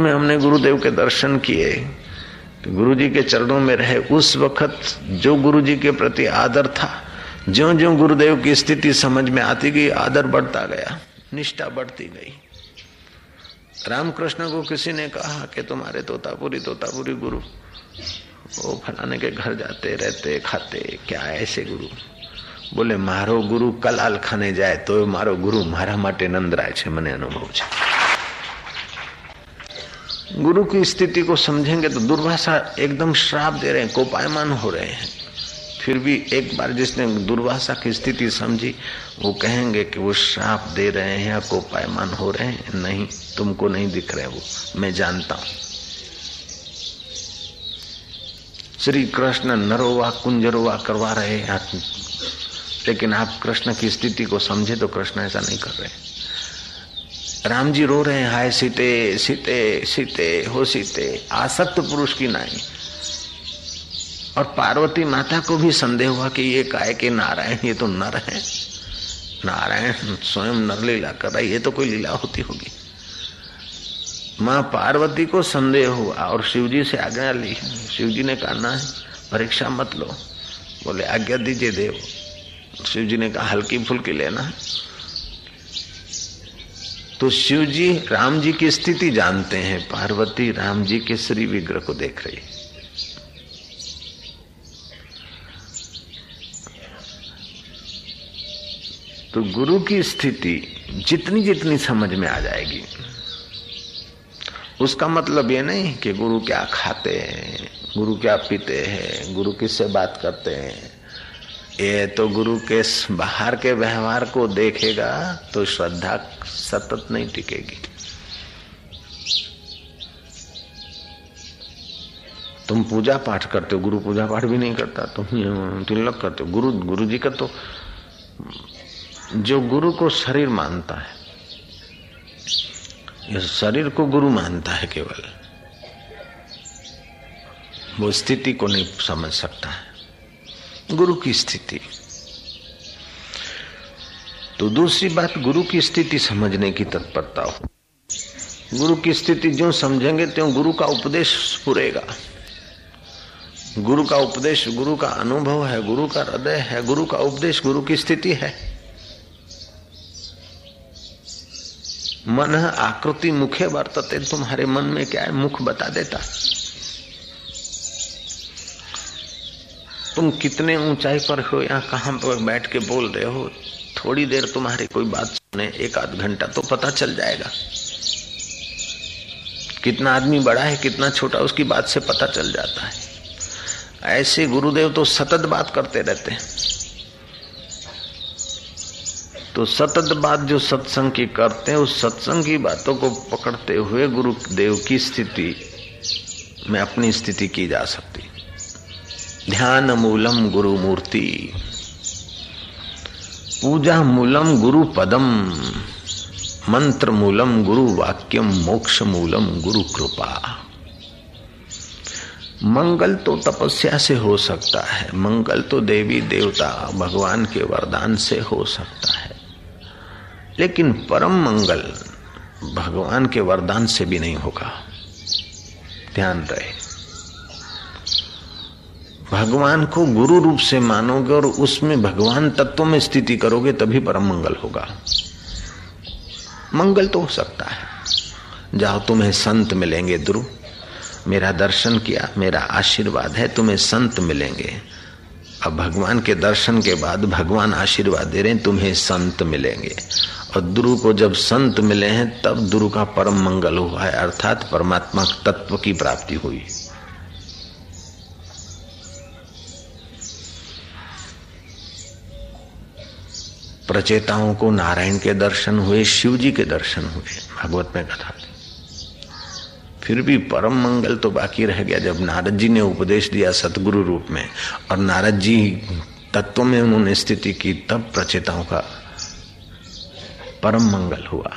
में हमने गुरुदेव के दर्शन किए तो गुरु जी के चरणों में रहे उस वक्त जो गुरु जी के प्रति आदर था ज्यो ज्यो गुरुदेव की स्थिति समझ में आती गई आदर बढ़ता गया निष्ठा बढ़ती गई रामकृष्ण को किसी ने कहा कि तुम्हारे तोतापुरी तोतापुरी गुरु वो फलाने के घर जाते रहते खाते क्या ऐसे गुरु બોલે મારો ગુરુ કલાલ ખાને જાય તો મારો ગુરુ મારા માટે નંદરાય છે મને અનુભવ છે गुरु की स्थिति को समझेंगे तो दुर्भाषा एकदम श्राप दे रहे हैं, कोपायमान हो रहे हैं। फिर भी एक बार जिसने दुर्भाषा की स्थिति समझी, वो कहेंगे कि वो श्राप दे रहे हैं या कोपायमान हो रहे हैं। नहीं, तुमको नहीं दिख रहे वो, मैं जानता हूँ। श्री कृष्ण नरोवा, कुंजरोवा करवा रहे हैं। लेकिन आप कृष्ण की स्थिति को समझे तो कृष्ण ऐसा नहीं कर रहे। राम जी रो रहे हैं, हाय, सीते सीते सीते, हो सीते, आसक्त पुरुष की नाई। और पार्वती माता को भी संदेह हुआ कि ये काय के नारायण, ये तो नर है। नारायण स्वयं नर लीला कर रहा है, ये तो कोई लीला होती होगी। माँ पार्वती को संदेह हुआ और शिवजी से आज्ञा ली। शिवजी ने कहा ना परीक्षा मत लो। बोले, आज्ञा दीजिए देव। शिव जी ने कहा हल्की फुल्की लेना तो शिव जी राम जी की स्थिति जानते हैं। पार्वती राम जी के श्री विग्रह को देख रही तो गुरु की स्थिति जितनी जितनी समझ में आ जाएगी, उसका मतलब ये नहीं कि गुरु क्या खाते हैं, गुरु क्या पीते हैं, गुरु किससे बात करते हैं। ये तो गुरु के बाहर के व्यवहार को देखेगा तो श्रद्धा सतत नहीं टिकेगी। तुम पूजा पाठ करते हो, गुरु पूजा पाठ भी नहीं करता, तुम तिलक करते हो। गुरु गुरु जी का तो जो गुरु को शरीर मानता है, ये शरीर को गुरु मानता है केवल। वो स्थिति को नहीं समझ सकता है। गुरु की स्थिति। तो दूसरी बात, गुरु की स्थिति समझने की तत्परता हो। गुरु की स्थिति जो समझेंगे, त्यों गुरु का उपदेश पुरेगा। गुरु का उपदेश, गुरु का अनुभव है, गुरु का हृदय है, गुरु का उपदेश, गुरु की स्थिति है। मन आकृति मुखे वर्तते, तुम्हारे मन में क्या है? मुख बता देता। तुम कितने ऊंचाई पर हो या कहाँ पर बैठ के बोल रहे हो? थोड़ी देर तुम्हारी कोई बात सुने, एक आध घंटा तो पता चल जाएगा। कितना आदमी बड़ा है, कितना छोटा, उसकी बात से पता चल जाता है। ऐसे गुरुदेव तो सतत बात करते रहते हैं। तो सतत बात जो सत्संग की करते हैं, उस सत्संग की बातों को पकड़ते हुए गुरुदेव की स्थिति में अपनी स्थिति की जा सकती ध्यान मूलम गुरु मूर्ति पूजा मूलम गुरु पदम मंत्र मूलम गुरु वाक्यम मोक्ष मूलम गुरु कृपा मंगल तो तपस्या से हो सकता है। मंगल तो देवी देवता भगवान के वरदान से हो सकता है। लेकिन परम मंगल भगवान के वरदान से भी नहीं होगा। ध्यान रहे। भगवान को गुरु रूप से मानोगे और उसमें भगवान तत्व में स्थिति करोगे, तभी परम मंगल होगा। मंगल तो हो सकता है। जाओ, तुम्हें संत मिलेंगे ध्रुव मेरा दर्शन किया, मेरा आशीर्वाद है, तुम्हें संत मिलेंगे। अब भगवान के दर्शन के बाद भगवान आशीर्वाद दे रहे हैं, तुम्हें संत मिलेंगे। और ध्रुव को जब संत मिले हैं, तब ध्रुव का परम मंगल हुआ है, अर्थात परमात्मा तत्व की प्राप्ति हुई। प्रचेताओं को नारायण के दर्शन हुए, शिव जी के दर्शन हुए, भागवत में कथा थी। फिर भी परम मंगल तो बाकी रह गया, जब नारद जी ने उपदेश दिया सतगुरु रूप में, और नारद जी तत्व में उन्होंने स्थिति की, तब प्रचेताओं का परम मंगल हुआ।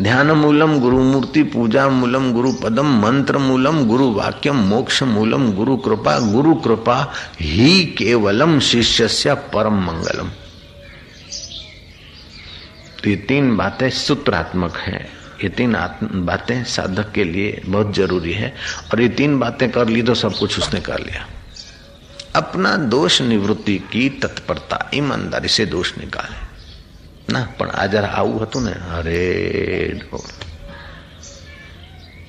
ध्यान मूलम गुरु मूर्ति पूजा मूलम गुरु पदम मंत्र मूलम गुरु वाक्यम मोक्ष मूलम गुरु कृपा गुरु कृपा ही केवलम शिष्य परम मंगलम। तो ये तीन बातें सूत्रात्मक हैं। ये तीन बातें साधक के लिए बहुत ज़रूरी है। और ये तीन बातें कर ली तो सब कुछ उसने कर लिया। अपना दोष निवृत्ति की तत्परता, ईमानदारी से दोष निकाले। ना પણ આ જરા આવું હતું ને અરે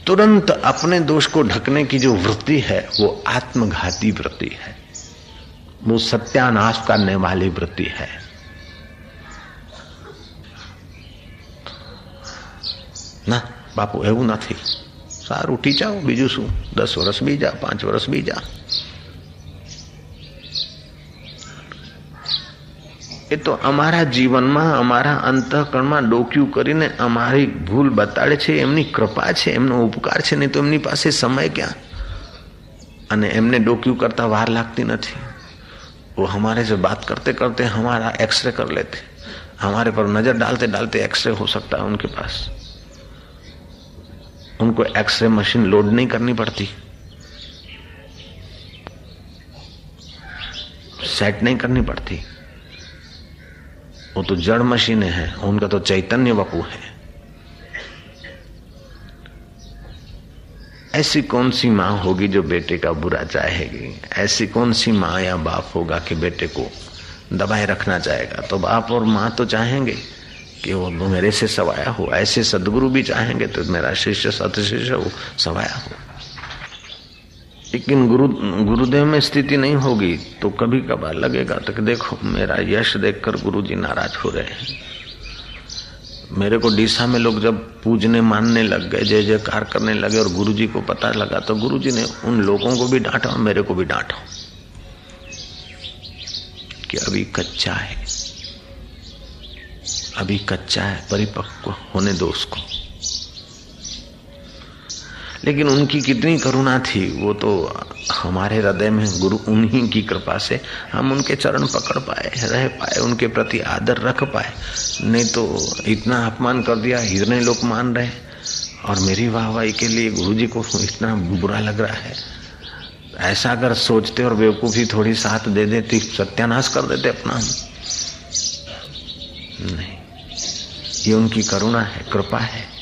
तुरंत अपने दोष को ढकने की जो वृत्ति है वो आत्मघाती वृत्ति है वो सत्यानाश करने वाली वृत्ति है ના બાપુ એવું નથી સારું ટીચાઓ બીજું શું દસ વર્ષ બીજા પાંચ વર્ષ બીજા એ તો અમારા જીવનમાં અમારા અંતઃકરણમાં ડોક્યું કરીને અમારી ભૂલ બતાડે છે એમની કૃપા છે એમનો ઉપકાર છે નહીં તો એમની પાસે સમય ક્યાં અને એમને ડોક્યું કરતા વાર લાગતી નથી वो हमारे से बात करते करते हमारा एक्सरे कर लेते हमारे पर नजर डालते डालते एक्सरे हो सकता है उनके पास उनको एक्सरे मशीन लोड नहीं करनी पड़ती सेट नहीं करनी पड़ती वो तो जड़ मशीनें हैं, उनका तो चैतन्य वपू है। ऐसी कौन सी माँ होगी जो बेटे का बुरा चाहेगी? ऐसी कौन सी माँ या बाप होगा कि बेटे को दबाए रखना चाहेगा? तो बाप और माँ तो चाहेंगे कि वो मेरे से सवाया हो, ऐसे सदगुरु भी चाहेंगे तो मेरा शिष्य सत शिष्य हो सवाया हो। लेकिन गुरु, गुरुदेव में स्थिति नहीं होगी तो कभी कभार लगेगा। तो देखो, मेरा यश देखकर गुरु जी नाराज़ हो रहे हैं। मेरे को डीसा में लोग जब पूजने मानने लग गए, जय जयकार करने लगे और गुरु जी को पता लगा तो गुरु जी ने उन लोगों को भी डांटा और मेरे को भी डांटा कि अभी कच्चा है। अभी कच्चा है, परिपक्व होने दो उसको। लेकिन उनकी कितनी करुणा थी, वो तो हमारे हृदय में गुरु उन्हीं की कृपा से हम उनके चरण पकड़ पाए, रह पाए, उनके प्रति आदर रख पाए। नहीं तो इतना अपमान कर दिया हिरने लोग मान रहे और मेरी वाहवाही के लिए गुरु जी को इतना बुरा लग रहा है। ऐसा अगर सोचते और बेवकूफ़ी थोड़ी साथ दे देती, सत्यानाश कर देते अपना नहीं, ये उनकी करुणा है, कृपा है।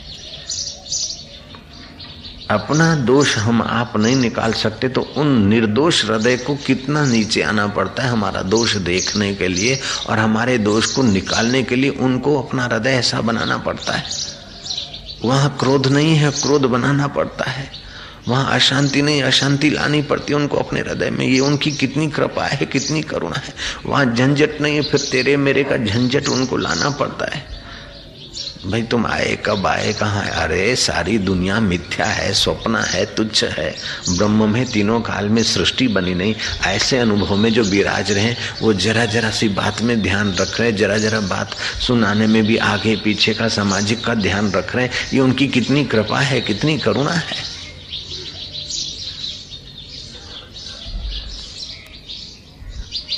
अपना दोष हम आप नहीं निकाल सकते तो उन निर्दोष हृदय को कितना नीचे आना पड़ता है हमारा दोष देखने के लिए और हमारे दोष को निकालने के लिए उनको अपना हृदय ऐसा बनाना पड़ता है। वहाँ क्रोध नहीं है, क्रोध बनाना पड़ता है। वहाँ अशांति नहीं, अशांति लानी पड़ती है उनको अपने हृदय में। ये उनकी कितनी कृपा है, कितनी करुणा है। वहाँ झंझट नहीं है, फिर तेरे मेरे का झंझट उनको लाना पड़ता है। भाई, तुम आए कब आए, कहाँ? अरे, सारी दुनिया मिथ्या है, स्वप्न है, तुच्छ है। ब्रह्म में तीनों काल में सृष्टि बनी नहीं। ऐसे अनुभव में जो विराज रहे, वो जरा जरा सी बात में ध्यान रख रहे, जरा जरा बात सुनाने में भी आगे पीछे का, सामाजिक का ध्यान रख रहे। ये उनकी कितनी कृपा है, कितनी करुणा है।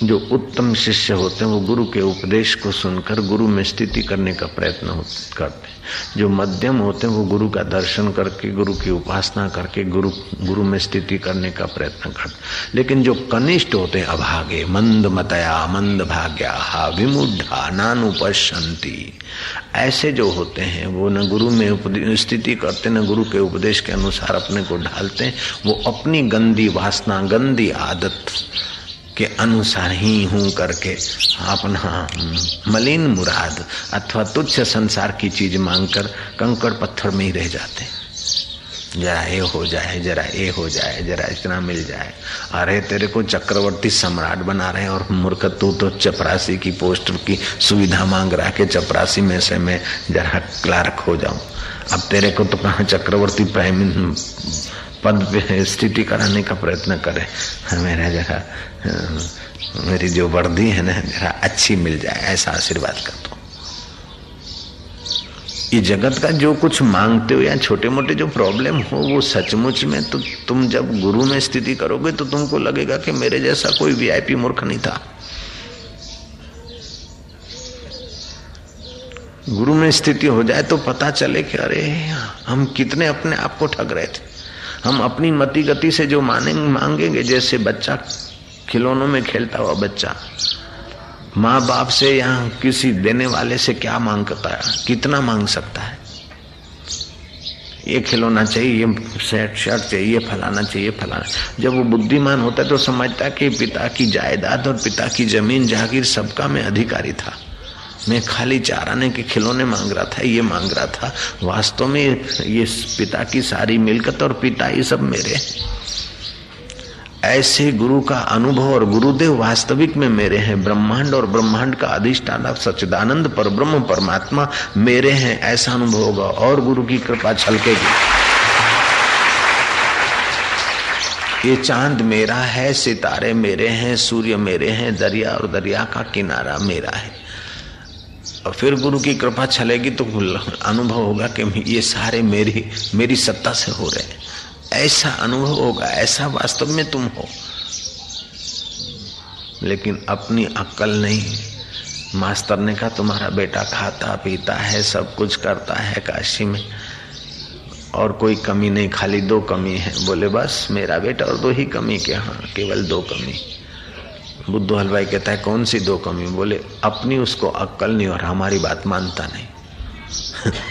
जो उत्तम शिष्य होते हैं, वो गुरु के उपदेश को सुनकर गुरु में स्थिति करने का प्रयत्न करते हैं। जो मध्यम होते हैं, वो गुरु का दर्शन करके, गुरु की उपासना करके, गुरु गुरु में स्थिति करने का प्रयत्न करते लेकिन जो कनिष्ठ होते हैं, अभागे, मंद मतया, मंद भाग्या विमुढ़ा नानुपशंति ऐसे जो होते हैं, वो न गुरु में स्थिति करते, न गुरु के उपदेश के अनुसार अपने को ढालते हैं। वो अपनी गंदी वासना, गंदी आदत के अनुसार ही हूँ करके। अपना मलिन मुराद अथवा तुच्छ संसार की चीज़ मांगकर कंकड़ पत्थर में ही रह जाते हैं। जरा ये हो जाए, जरा ये हो जाए, जरा इतना मिल जाए। अरे तेरे को चक्रवर्ती सम्राट बना रहे हैं और मूर्ख, तू तो चपरासी की पोस्टर की सुविधा मांग रहा है कि चपरासी में से मैं जरा क्लार्क हो जाऊँ। अब तेरे को तो कहा चक्रवर्ती प्राइम पद पे स्थिति कराने का प्रयत्न करे। मेरा जरा, मेरी जो वर्दी है ना, जरा अच्छी मिल जाए, ऐसा आशीर्वाद कर दो। ये जगत का जो कुछ मांगते हो या छोटे मोटे जो प्रॉब्लम हो, वो सचमुच में तो तुम जब गुरु में स्थिति करोगे तो तुमको लगेगा कि मेरे जैसा कोई वीआईपी मूर्ख नहीं था। गुरु में स्थिति हो जाए तो पता चले कि अरे, हम कितने अपने आप को ठग रहे थे। हम अपनी मति गति से जो मानेंगे, मांगेंगे, जैसे बच्चा खिलौनों में खेलता हुआ बच्चा। माँ बाप से या किसी देने वाले से क्या मांग करता है? कितना मांग सकता है? ये खिलौना चाहिए, ये सेट शर्ट चाहिए, ये फलाना चाहिए, फलाना। जब वो बुद्धिमान होता है तो समझता है कि पिता की जायदाद और पिता की ज़मीन जागीर सबका मैं अधिकारी था। मैं खाली चाराने के खिलौने मांग रहा था, ये मांग रहा था। वास्तव में ये पिता की सारी मिलकत और पिता ये सब मेरे। ऐसे गुरु का अनुभव और गुरुदेव वास्तविक में मेरे हैं। ब्रह्मांड और ब्रह्मांड का अधिष्ठान सच्चिदानंद पर ब्रह्म परमात्मा मेरे हैं, ऐसा अनुभव होगा। और गुरु की कृपा छलकेगी। ये चाँद मेरा है, सितारे मेरे हैं, सूर्य मेरे हैं, दरिया और दरिया का किनारा मेरा है। और फिर गुरु की कृपा चलेगी तो अनुभव होगा कि ये सारे मेरी मेरी सत्ता से हो रहे हैं। ऐसा अनुभव होगा, ऐसा वास्तव में तुम हो। लेकिन अपनी अक्ल नहीं। मास्टर ने कहा, तुम्हारा बेटा खाता, पीता है, सब कुछ करता है काशी में। और कोई कमी नहीं, खाली दो कमी है। बोले, बस मेरा बेटा और दो ही कमी के हाँ केवल दो कमी। बुद्धू हलवाई कहता है, कौन सी दो कमी बोले, अपनी उसको अक्ल नहीं और हमारी बात मानता नहीं।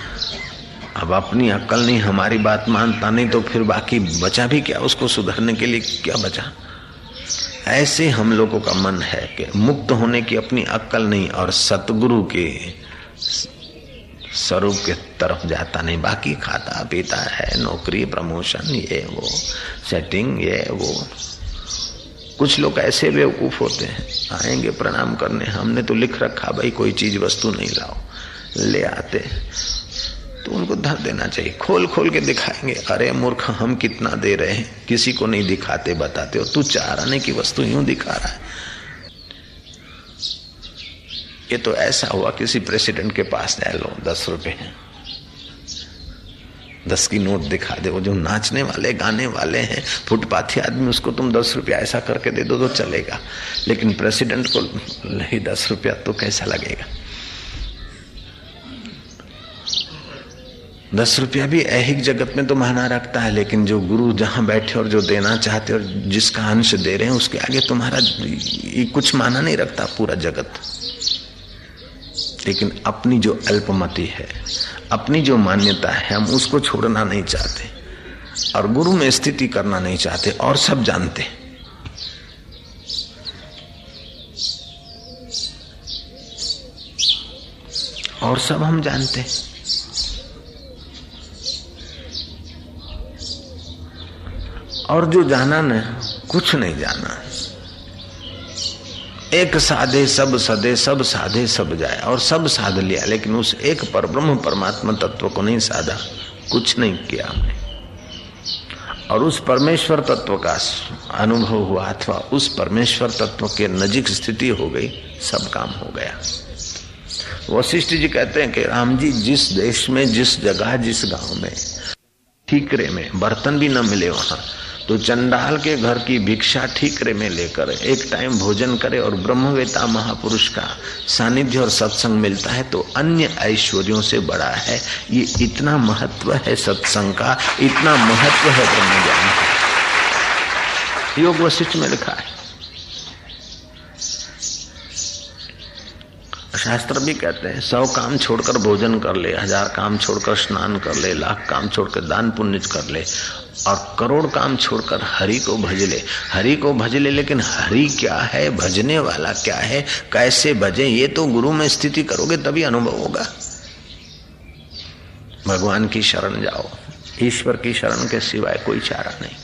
अब अपनी अक्ल नहीं, हमारी बात मानता नहीं तो फिर बाकी बचा भी क्या? उसको सुधरने के लिए क्या बचा? ऐसे हम लोगों का मन है कि मुक्त होने की अपनी अक्ल नहीं और सतगुरु के स्वरूप के तरफ़ जाता नहीं। बाकी खाता पीता है, नौकरी, प्रमोशन, ये वो सेटिंग ये वो। कुछ लोग ऐसे बेवकूफ़ होते हैं। आएँगे प्रणाम करने। हमने तो लिख रखा, भाई, कोई चीज़, वस्तु नहीं लाओ। ले आते तो उनको धर देना चाहिए। खोल खोल के दिखाएँगे। अरे, मूर्ख, हम कितना दे रहे हैं? किसी को नहीं दिखाते, बताते हो। तू चार आने की वस्तु यूँ दिखा रहा है। ये तो ऐसा हुआ, किसी प्रेसिडेंट के पास जाए लो, दस रुपए दस की नोट दिखा दे, वो जो नाचने वाले, गाने वाले हैं, फुटपाथी आदमी, उसको तुम दस रुपया ऐसा करके दे दो तो चलेगा। लेकिन प्रेसिडेंट को नहीं, दस रुपया तो कैसा लगेगा? दस रुपया भी ऐहिक जगत में तो माना रखता है, लेकिन जो गुरु जहाँ बैठे और जो देना चाहते और जिसका अंश दे रहे हैं, उसके आगे तुम्हारा कुछ माना नहीं रखता पूरा जगत। लेकिन अपनी जो अल्पमति है अपनी जो मान्यता है, हम उसको छोड़ना नहीं चाहते और गुरु में स्थिति करना नहीं चाहते और सब जानते और सब हम जानते और जो जाना न, कुछ नहीं जाना। एक साधे सब सदे सब साधे सब जाए और सब साध लिया, लेकिन उस एक पर ब्रह्म परमात्मा तत्व को नहीं साधा, कुछ नहीं किया हमने। और उस परमेश्वर तत्व का अनुभव हुआ अथवा उस परमेश्वर तत्व के नजीक स्थिति हो गई, सब काम हो गया। वशिष्ठ जी कहते हैं कि राम जी, जिस देश में, जिस जगह, जिस गाँव में, ठीकरे में बर्तन भी न मिले वहाँ तो चंडाल के घर की भिक्षा ठीकरे में लेकर एक टाइम भोजन करे और ब्रह्मवेता महापुरुष का सानिध्य और सत्संग मिलता है तो अन्य ऐश्वर्यों से बड़ा है। ये इतना महत्व है सत्संग का, इतना महत्व है ब्रह्म ज्ञान का। योग वशिष्ठ में लिखा है। शास्त्र भी कहते हैं, सौ काम छोड़कर भोजन कर ले, हज़ार काम छोड़कर स्नान कर ले, लाख काम छोड़कर दान पुण्य कर ले और करोड़ काम छोड़कर हरि को भज ले। हरि को भज ले, लेकिन हरि क्या है? भजने वाला क्या है? कैसे भजे? ये तो गुरु में स्थिति करोगे, तभी अनुभव होगा। भगवान की शरण जाओ। ईश्वर की शरण के सिवाय कोई चारा नहीं।